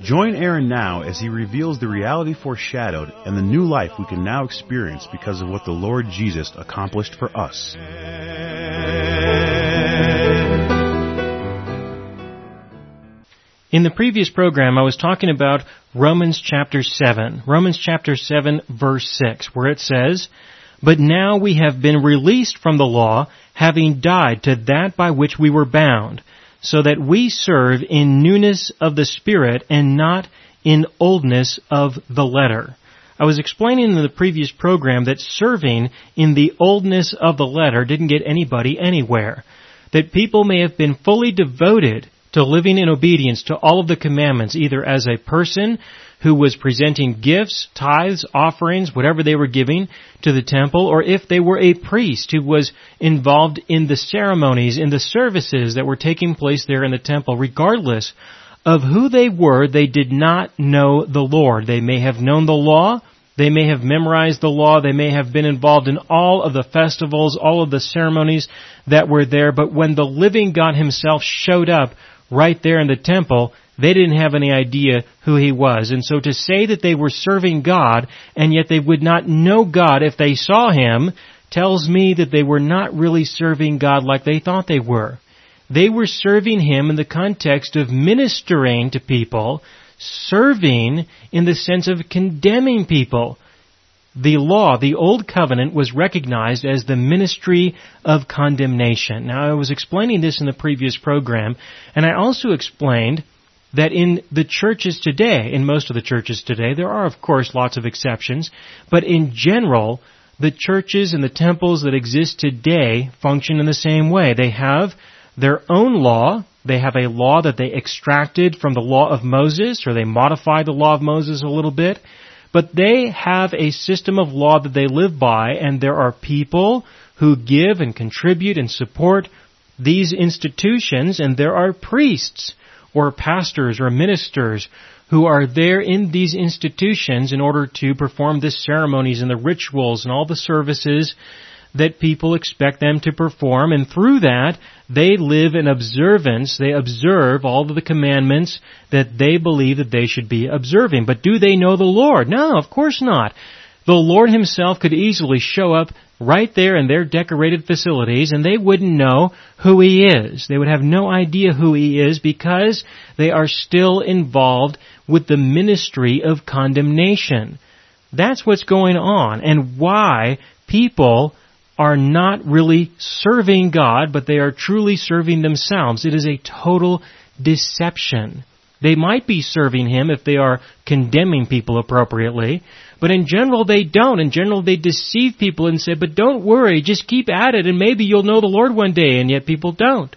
Join Aaron now as he reveals the reality foreshadowed and the new life we can now experience because of what the Lord Jesus accomplished for us. In the previous program, I was talking about Romans chapter 7. Romans chapter 7 verse 6, where it says, But now we have been released from the law, having died to that by which we were bound, so that we serve in newness of the Spirit and not in oldness of the letter. I was explaining in the previous program that serving in the oldness of the letter didn't get anybody anywhere. That people may have been fully devoted to living in obedience to all of the commandments, either as a person who was presenting gifts, tithes, offerings, whatever they were giving to the temple, or if they were a priest who was involved in the ceremonies, in the services that were taking place there in the temple, regardless of who they were, they did not know the Lord. They may have known the law, they may have memorized the law. They may have been involved in all of the festivals, all of the ceremonies that were there. But when the living God himself showed up right there in the temple, they didn't have any idea who he was. And so to say that they were serving God and yet they would not know God if they saw him tells me that they were not really serving God like they thought they were. They were serving him in the context of ministering to people, serving in the sense of condemning people the law, the Old Covenant, was recognized as the ministry of condemnation. Now, I was explaining this in the previous program, and I also explained that in the churches today, in most of the churches today, there are of course lots of exceptions, but in general, the churches and the temples that exist today function in the same way. They have their own law, they have a law that they extracted from the law of Moses, or they modified the law of Moses a little bit. But they have a system of law that they live by, and there are people who give and contribute and support these institutions, and there are priests or pastors or ministers who are there in these institutions in order to perform the ceremonies and the rituals and all the services that people expect them to perform, and through that, they live in observance, they observe all of the commandments that they believe that they should be observing. But do they know the Lord? No, of course not. The Lord Himself could easily show up right there in their decorated facilities and they wouldn't know who He is. They would have no idea who He is because they are still involved with the ministry of condemnation. That's what's going on and why people are not really serving God, but they are truly serving themselves. It is a total deception. They might be serving Him if they are condemning people appropriately, but in general they don't. In general they deceive people and say, but don't worry, just keep at it and maybe you'll know the Lord one day, and yet people don't.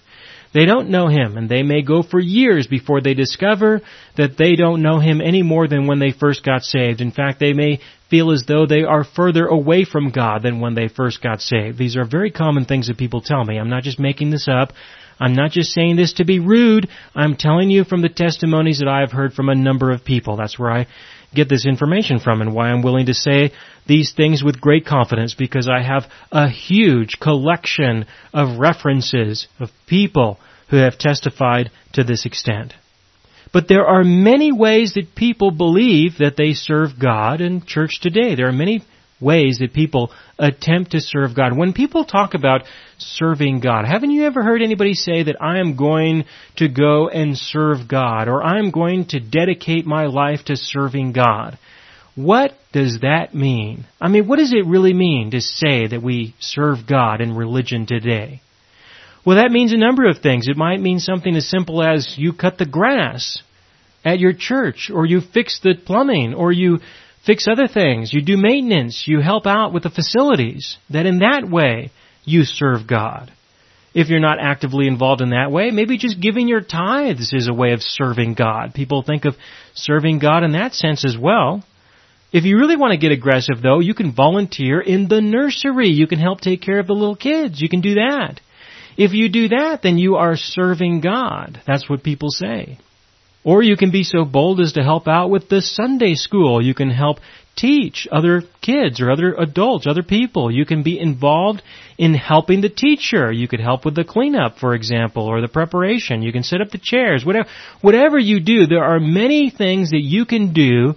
They don't know Him, and they may go for years before they discover that they don't know Him any more than when they first got saved. In fact, they may feel as though they are further away from God than when they first got saved. These are very common things that people tell me. I'm not just making this up. I'm not just saying this to be rude. I'm telling you from the testimonies that I have heard from a number of people. That's where I get this information from and why I'm willing to say these things with great confidence because I have a huge collection of references of people who have testified to this extent. But there are many ways that people believe that they serve God in church today. There are many ways that people attempt to serve God. When people talk about serving God, haven't you ever heard anybody say that I am going to go and serve God or I'm going to dedicate my life to serving God? What does that mean? I mean, what does it really mean to say that we serve God in religion today? Well, that means a number of things. It might mean something as simple as you cut the grass at your church, or you fix the plumbing, or you fix other things. You do maintenance. You help out with the facilities. That in that way you serve God. If you're not actively involved in that way, maybe just giving your tithes is a way of serving God. People think of serving God in that sense as well. If you really want to get aggressive though, you can volunteer in the nursery. You can help take care of the little kids. You can do that. If you do that, then you are serving God. That's what people say. Or you can be so bold as to help out with the Sunday school. You can help teach other kids or other adults, other people. You can be involved in helping the teacher. You could help with the cleanup, for example, or the preparation. You can set up the chairs. Whatever, whatever you do, there are many things that you can do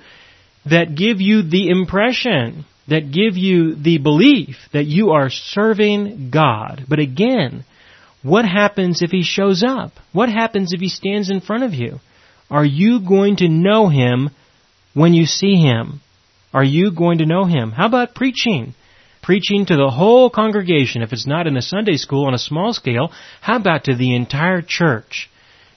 that give you the impression, that give you the belief that you are serving God. But again, what happens if He shows up? What happens if He stands in front of you? Are you going to know Him when you see Him? Are you going to know Him? How about preaching? Preaching to the whole congregation. If it's not in a Sunday school on a small scale, how about to the entire church?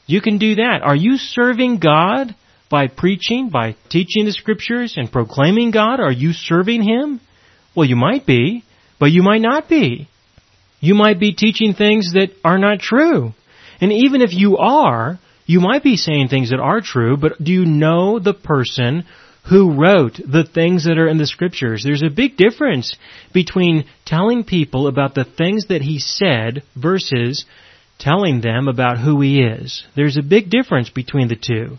You can do that. Are you serving God by preaching, by teaching the scriptures and proclaiming God? Are you serving Him? Well, you might be, but you might not be. You might be teaching things that are not true. And even if you are, you might be saying things that are true, but do you know the person who wrote the things that are in the scriptures? There's a big difference between telling people about the things that he said versus telling them about who he is. There's a big difference between the two.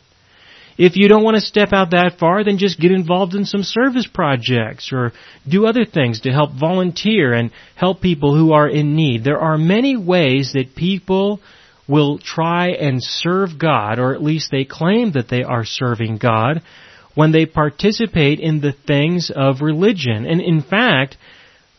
If you don't want to step out that far, then just get involved in some service projects or do other things to help volunteer and help people who are in need. There are many ways that people will try and serve God, or at least they claim that they are serving God, when they participate in the things of religion. And in fact,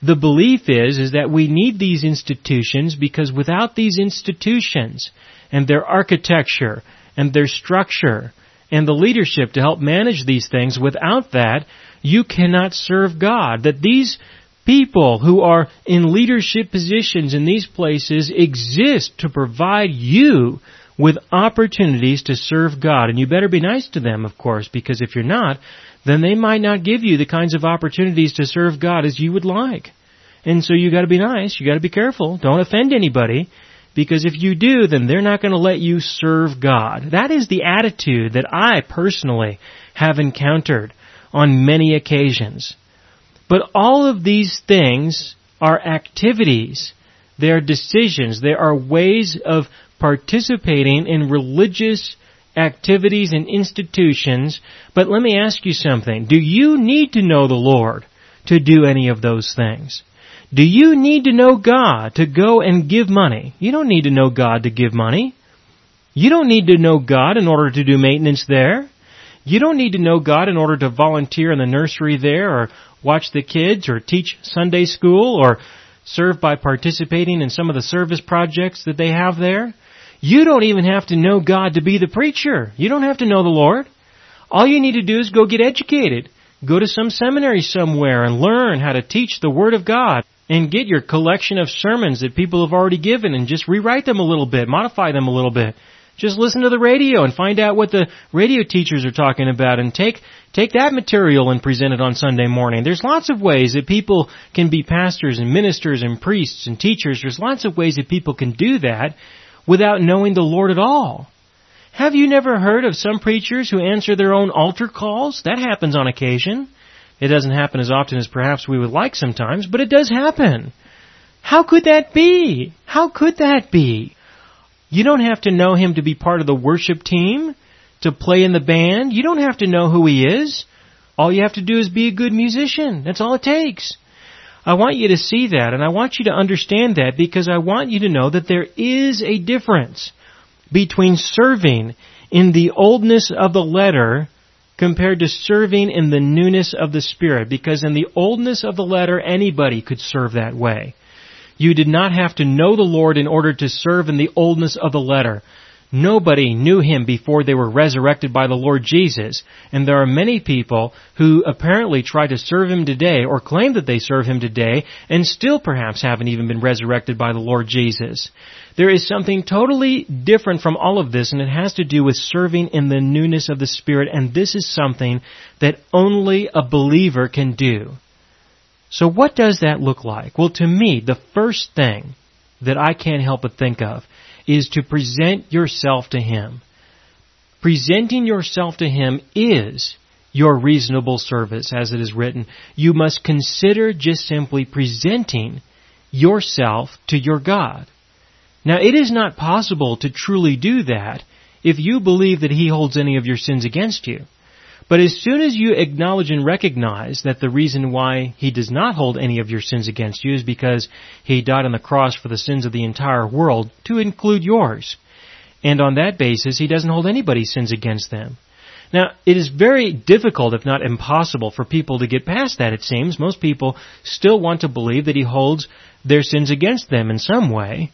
the belief is, is that we need these institutions because without these institutions and their architecture and their structure and the leadership to help manage these things. Without that, you cannot serve God. That these people who are in leadership positions in these places exist to provide you with opportunities to serve God. And you better be nice to them, of course, because if you're not, then they might not give you the kinds of opportunities to serve God as you would like. And so you gotta be nice, you gotta be careful, don't offend anybody, because if you do, then they're not to let you serve God. That is the attitude that I personally have encountered on many occasions. But all of these things are activities. They are decisions. They are ways of participating in religious activities and institutions. But let me ask you something. Do you need to know the Lord to do any of those things? Do you need to know God to go and give money? You don't need to know God to give money. You don't need to know God in order to do maintenance there. You don't need to know God in order to volunteer in the nursery there or watch the kids or teach Sunday school or serve by participating in some of the service projects that they have there. You don't even have to know God to be the preacher. You don't have to know the Lord. All you need to do is go get educated. Go to some seminary somewhere and learn how to teach the Word of God and get your collection of sermons that people have already given and just rewrite them a little bit, modify them a little bit. Just listen to the radio and find out what the radio teachers are talking about and take, take that material and present it on Sunday morning. There's lots of ways that people can be pastors and ministers and priests and teachers. There's lots of ways that people can do that without knowing the Lord at all. Have you never heard of some preachers who answer their own altar calls? That happens on occasion. It doesn't happen as often as perhaps we would like sometimes, but it does happen. How could that be? How could that be? You don't have to know him to be part of the worship team, to play in the band. You don't have to know who he is. All you have to do is be a good musician. That's all it takes. I want you to see that and I want you to understand that because I want you to know that there is a difference between serving in the oldness of the letter compared to serving in the newness of the Spirit, because in the oldness of the letter, anybody could serve that way. You did not have to know the Lord in order to serve in the oldness of the letter. Nobody knew him before they were resurrected by the Lord Jesus. And there are many people who apparently try to serve him today or claim that they serve him today and still perhaps haven't even been resurrected by the Lord Jesus. There is something totally different from all of this and it has to do with serving in the newness of the Spirit and this is something that only a believer can do. So what does that look like? Well, to me, the first thing that I can't help but think of is to present yourself to Him. Presenting yourself to Him is your reasonable service, as it is written. You must consider just simply presenting yourself to your God. Now, it is not possible to truly do that if you believe that He holds any of your sins against you. But as soon as you acknowledge and recognize that the reason why He does not hold any of your sins against you is because He died on the cross for the sins of the entire world, to include yours. And on that basis, He doesn't hold anybody's sins against them. Now, it is very difficult, if not impossible, for people to get past that, it seems. Most people still want to believe that He holds their sins against them in some way.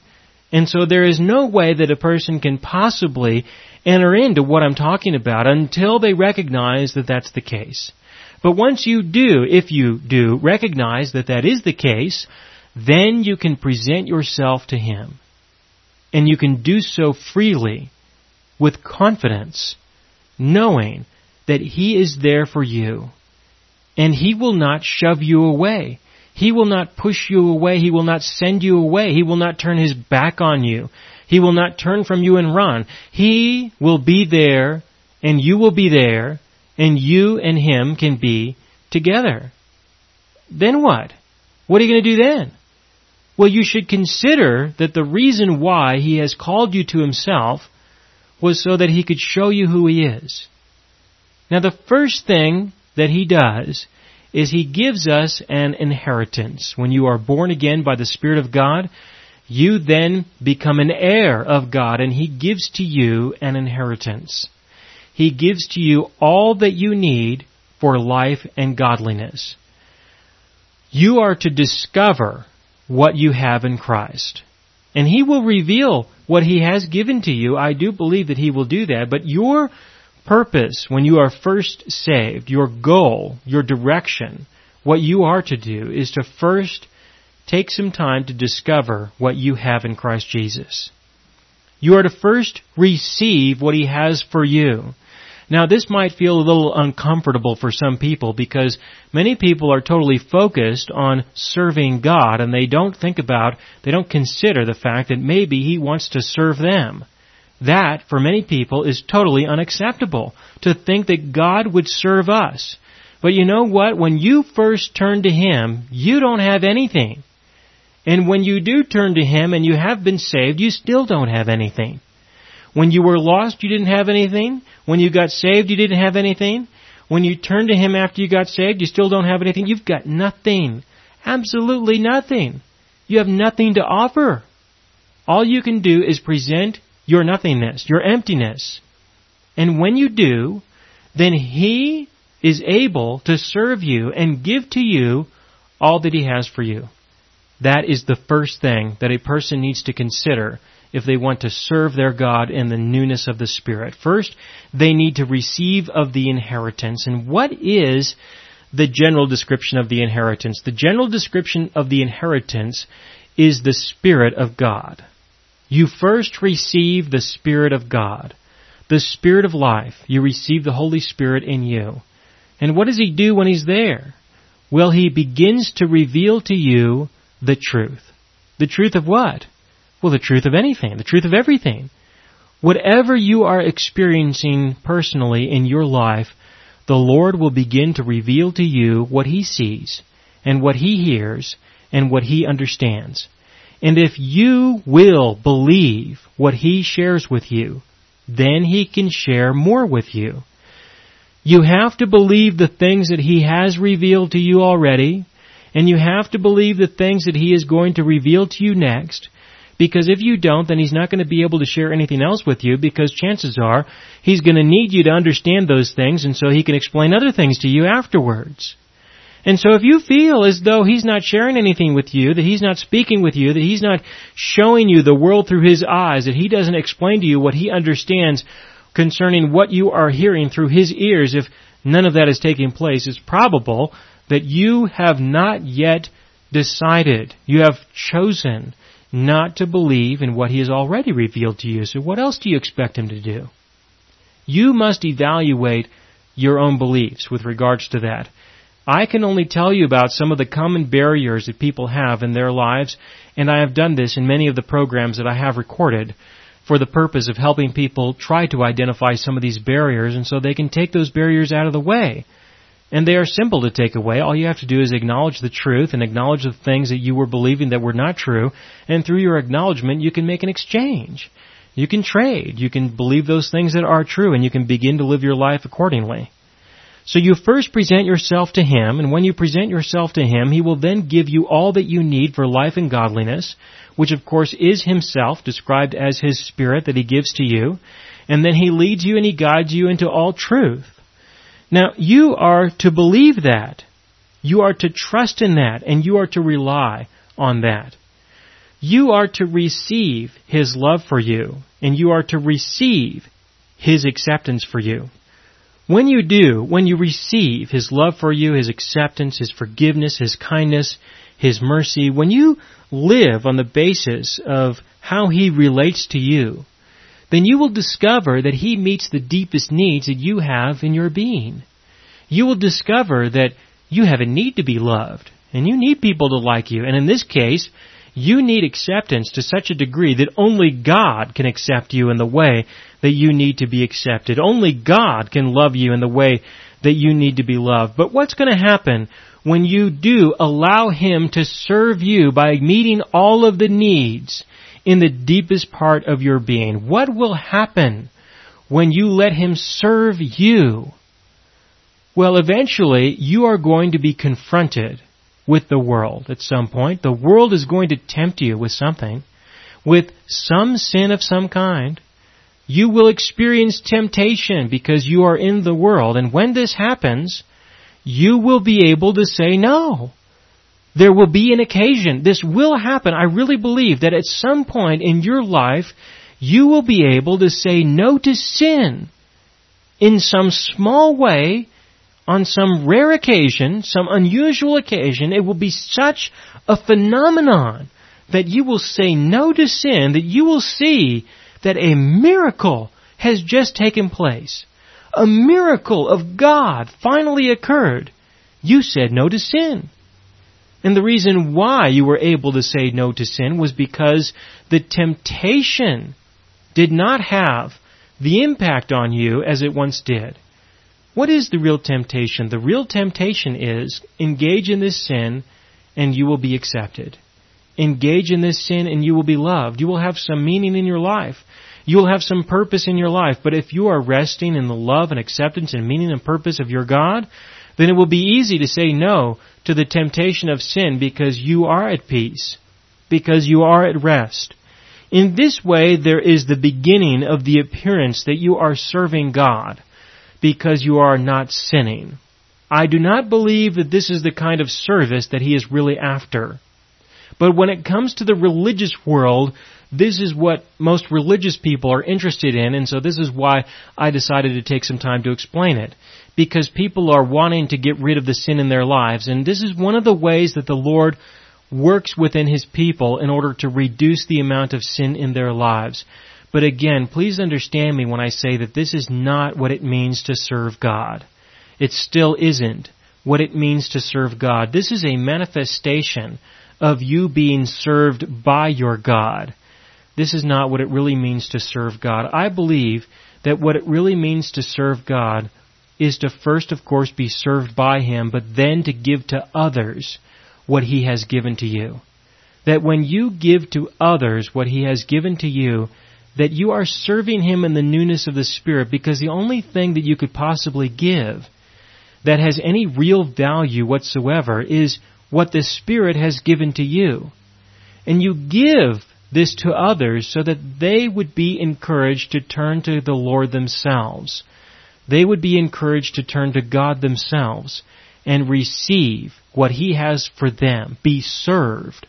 And so there is no way that a person can possibly enter into what I'm talking about until they recognize that that's the case. But once you do, if you do, recognize that that is the case, then you can present yourself to Him. And you can do so freely, with confidence, knowing that He is there for you. And He will not shove you away. He will not push you away. He will not send you away. He will not turn His back on you. He will not turn from you and run. He will be there and you will be there and you and Him can be together. Then what? What are you going to do then? Well, you should consider that the reason why He has called you to Himself was so that He could show you who He is. Now the first thing that He does is He gives us an inheritance. When you are born again by the Spirit of God, you then become an heir of God and He gives to you an inheritance. He gives to you all that you need for life and godliness. You are to discover what you have in Christ. And He will reveal what He has given to you. I do believe that He will do that. But your purpose when you are first saved, your goal, your direction, what you are to do is to first take some time to discover what you have in Christ Jesus. You are to first receive what He has for you. Now this might feel a little uncomfortable for some people because many people are totally focused on serving God and they don't think about, they don't consider the fact that maybe He wants to serve them. That, for many people, is totally unacceptable. To think that God would serve us. But you know what? When you first turn to Him, you don't have anything. And when you do turn to Him and you have been saved, you still don't have anything. When you were lost, you didn't have anything. When you got saved, you didn't have anything. When you turn to Him after you got saved, you still don't have anything. You've got nothing. Absolutely nothing. You have nothing to offer. All you can do is present your nothingness, your emptiness. And when you do, then He is able to serve you and give to you all that He has for you. That is the first thing that a person needs to consider if they want to serve their God in the newness of the Spirit. First, they need to receive of the inheritance. And what is the general description of the inheritance? The general description of the inheritance is the Spirit of God. You first receive the Spirit of God, the Spirit of life. You receive the Holy Spirit in you. And what does He do when He's there? Well, He begins to reveal to you the truth. The truth of what? Well, the truth of anything, the truth of everything. Whatever you are experiencing personally in your life, the Lord will begin to reveal to you what He sees, and what He hears, and what He understands. And if you will believe what He shares with you, then He can share more with you. You have to believe the things that He has revealed to you already, and you have to believe the things that He is going to reveal to you next, because if you don't, then He's not going to be able to share anything else with you, because chances are He's going to need you to understand those things, and so He can explain other things to you afterwards. And so if you feel as though He's not sharing anything with you, that He's not speaking with you, that He's not showing you the world through His eyes, that He doesn't explain to you what He understands concerning what you are hearing through His ears, if none of that is taking place, it's probable that you have not yet decided, you have chosen not to believe in what He has already revealed to you. So what else do you expect Him to do? You must evaluate your own beliefs with regards to that. I can only tell you about some of the common barriers that people have in their lives, and I have done this in many of the programs that I have recorded for the purpose of helping people try to identify some of these barriers and so they can take those barriers out of the way. And they are simple to take away. All you have to do is acknowledge the truth and acknowledge the things that you were believing that were not true. And through your acknowledgement, you can make an exchange. You can trade. You can believe those things that are true and you can begin to live your life accordingly. So you first present yourself to Him, and when you present yourself to Him, He will then give you all that you need for life and godliness, which of course is Himself, described as His Spirit that He gives to you, and then He leads you and He guides you into all truth. Now, you are to believe that. You are to trust in that, and you are to rely on that. You are to receive His love for you, and you are to receive His acceptance for you. When you do, when you receive His love for you, His acceptance, His forgiveness, His kindness, His mercy, when you live on the basis of how He relates to you, then you will discover that He meets the deepest needs that you have in your being. You will discover that you have a need to be loved, and you need people to like you, and in this case, you need acceptance to such a degree that only God can accept you in the way that you need to be accepted. Only God can love you in the way that you need to be loved. But what's going to happen when you do allow Him to serve you by meeting all of the needs in the deepest part of your being? What will happen when you let Him serve you? Well, eventually you are going to be confronted with the world at some point. The world is going to tempt you with something, with some sin of some kind. You will experience temptation because you are in the world. And when this happens, you will be able to say no. There will be an occasion. This will happen. I really believe that at some point in your life, you will be able to say no to sin in some small way on some rare occasion, some unusual occasion, it will be such a phenomenon that you will say no to sin, that you will see that a miracle has just taken place. A miracle of God finally occurred. You said no to sin. And the reason why you were able to say no to sin was because the temptation did not have the impact on you as it once did. What is the real temptation? The real temptation is engage in this sin and you will be accepted. Engage in this sin and you will be loved. You will have some meaning in your life. You will have some purpose in your life. But if you are resting in the love and acceptance and meaning and purpose of your God, then it will be easy to say no to the temptation of sin because you are at peace, because you are at rest. In this way, there is the beginning of the appearance that you are serving God because you are not sinning. I do not believe that this is the kind of service that he is really after. But when it comes to the religious world, this is what most religious people are interested in, and so this is why I decided to take some time to explain it. Because people are wanting to get rid of the sin in their lives, and this is one of the ways that the Lord works within His people in order to reduce the amount of sin in their lives. But again, please understand me when I say that this is not what it means to serve God. It still isn't what it means to serve God. This is a manifestation of you being served by your God. This is not what it really means to serve God. I believe that what it really means to serve God is to first, of course, be served by Him, but then to give to others what He has given to you. That when you give to others what He has given to you, that you are serving Him in the newness of the Spirit because the only thing that you could possibly give that has any real value whatsoever is what the Spirit has given to you. And you give this to others so that they would be encouraged to turn to the Lord themselves. They would be encouraged to turn to God themselves and receive what He has for them, be served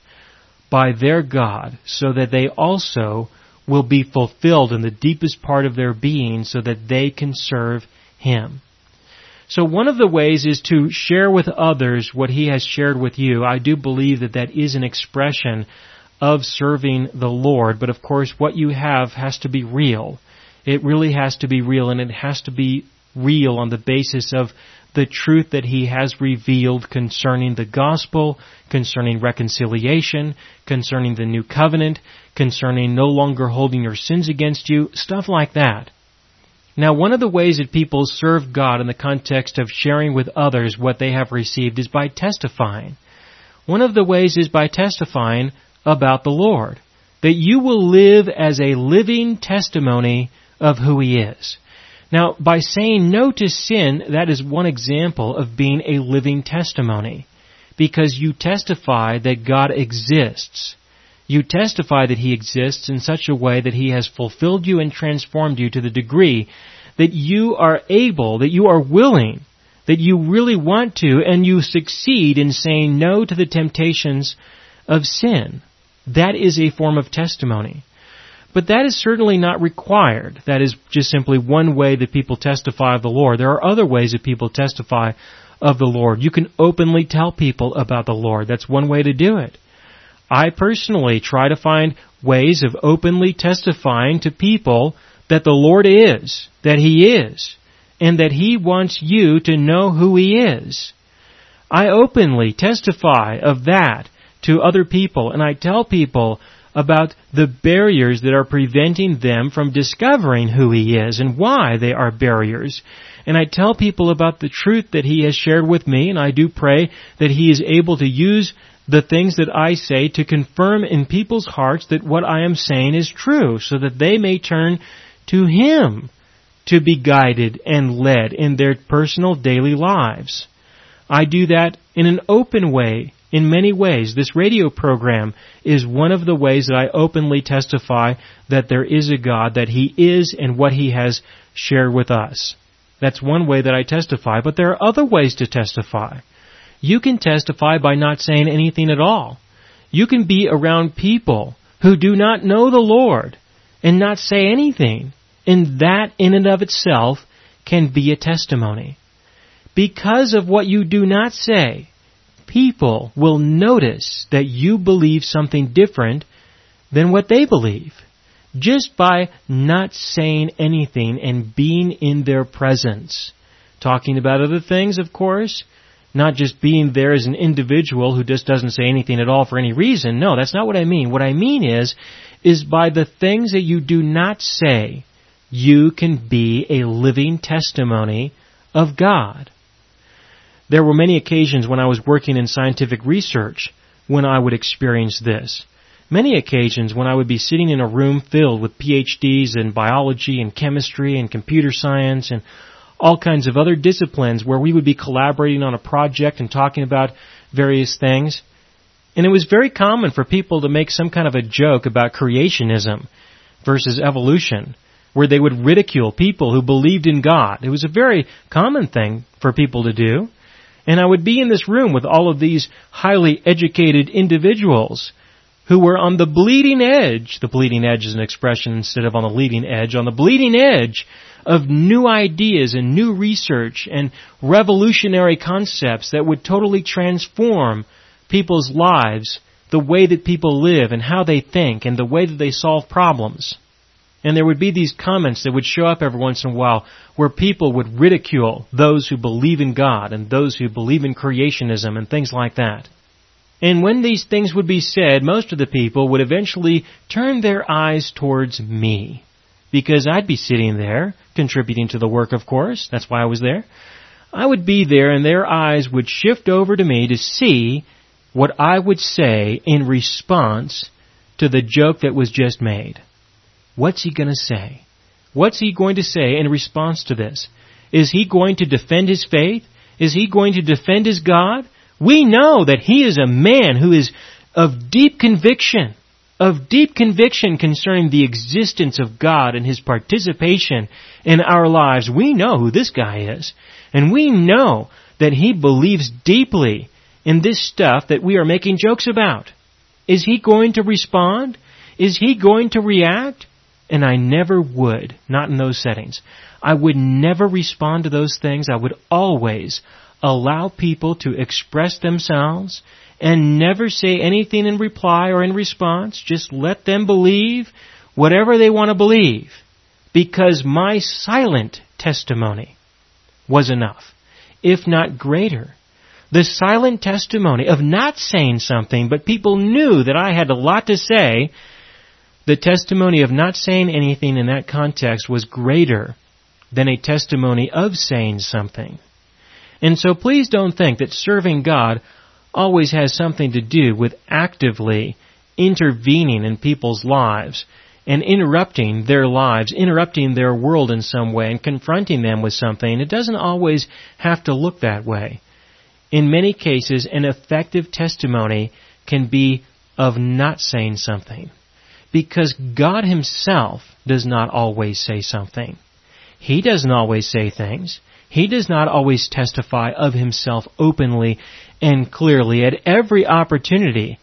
by their God so that they also will be fulfilled in the deepest part of their being so that they can serve Him. So one of the ways is to share with others what He has shared with you. I do believe that that is an expression of serving the Lord, but of course what you have has to be real. It really has to be real and it has to be real on the basis of the truth that he has revealed concerning the gospel, concerning reconciliation, concerning the new covenant, concerning no longer holding your sins against you, stuff like that. Now, one of the ways that people serve God in the context of sharing with others what they have received is by testifying. One of the ways is by testifying about the Lord. That you will live as a living testimony of who He is. Now, by saying no to sin, that is one example of being a living testimony. Because you testify that God exists. You testify that He exists in such a way that He has fulfilled you and transformed you to the degree that you are able, that you are willing, that you really want to, and you succeed in saying no to the temptations of sin. That is a form of testimony. But that is certainly not required. That is just simply one way that people testify of the Lord. There are other ways that people testify of the Lord. You can openly tell people about the Lord. That's one way to do it. I personally try to find ways of openly testifying to people that the Lord is, that He is, and that He wants you to know who He is. I openly testify of that to other people, and I tell people about the barriers that are preventing them from discovering who He is and why they are barriers. And I tell people about the truth that He has shared with me, and I do pray that He is able to use the things that I say to confirm in people's hearts that what I am saying is true, so that they may turn to Him to be guided and led in their personal daily lives. I do that in an open way in many ways. This radio program is one of the ways that I openly testify that there is a God, that He is and what He has shared with us. That's one way that I testify, but there are other ways to testify. You can testify by not saying anything at all. You can be around people who do not know the Lord and not say anything, and that in and of itself can be a testimony. Because of what you do not say, people will notice that you believe something different than what they believe. Just by not saying anything and being in their presence. Talking about other things, of course. Not just being there as an individual who just doesn't say anything at all for any reason. No, that's not what I mean. What I mean is, is by the things that you do not say, you can be a living testimony of God. There were many occasions when I was working in scientific research when I would experience this. Many occasions when I would be sitting in a room filled with PhDs in biology and chemistry and computer science and all kinds of other disciplines where we would be collaborating on a project and talking about various things. And it was very common for people to make some kind of a joke about creationism versus evolution, where they would ridicule people who believed in God. It was a very common thing for people to do. And I would be in this room with all of these highly educated individuals who were on the bleeding edge. The bleeding edge is an expression instead of on the leading edge. On the bleeding edge of new ideas and new research and revolutionary concepts that would totally transform people's lives, the way that people live and how they think and the way that they solve problems. And there would be these comments that would show up every once in a while where people would ridicule those who believe in God and those who believe in creationism and things like that. And when these things would be said, most of the people would eventually turn their eyes towards me. Because I'd be sitting there, contributing to the work, of course. That's why I was there. I would be there and their eyes would shift over to me to see what I would say in response to the joke that was just made. What's he going to say? What's he going to say in response to this? Is he going to defend his faith? Is he going to defend his God? We know that he is a man who is of deep conviction, of deep conviction concerning the existence of God and his participation in our lives. We know who this guy is. And we know that he believes deeply in this stuff that we are making jokes about. Is he going to respond? Is he going to react? And I never would, not in those settings. I would never respond to those things. I would always allow people to express themselves and never say anything in reply or in response. Just let them believe whatever they want to believe. Because my silent testimony was enough, if not greater. The silent testimony of not saying something, but people knew that I had a lot to say the testimony of not saying anything in that context was greater than a testimony of saying something. And so please don't think that serving God always has something to do with actively intervening in people's lives and interrupting their lives, interrupting their world in some way and confronting them with something. It doesn't always have to look that way. In many cases, an effective testimony can be of not saying something. Because God Himself does not always say something. He doesn't always say things. He does not always testify of Himself openly and clearly at every opportunity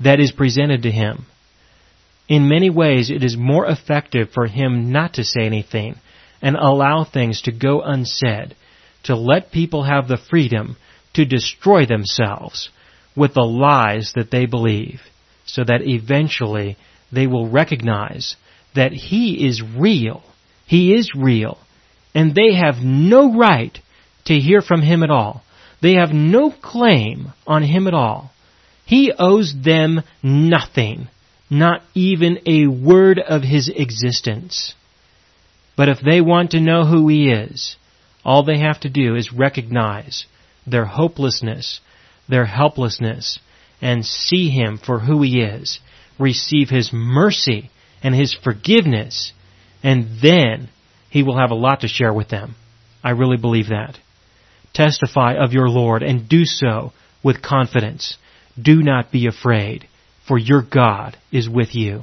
that is presented to Him. In many ways, it is more effective for him not to say anything and allow things to go unsaid, to let people have the freedom to destroy themselves with the lies that they believe, so that eventually they will recognize that he is real. He is real. And they have no right to hear from him at all. They have no claim on him at all. He owes them nothing not even a word of his existence. But if they want to know who he is, all they have to do is recognize their hopelessness, their helplessness, and see him for who he is, receive his mercy and his forgiveness, and then he will have a lot to share with them. I really believe that. Testify of your Lord and do so with confidence. Do not be afraid for your God is with you.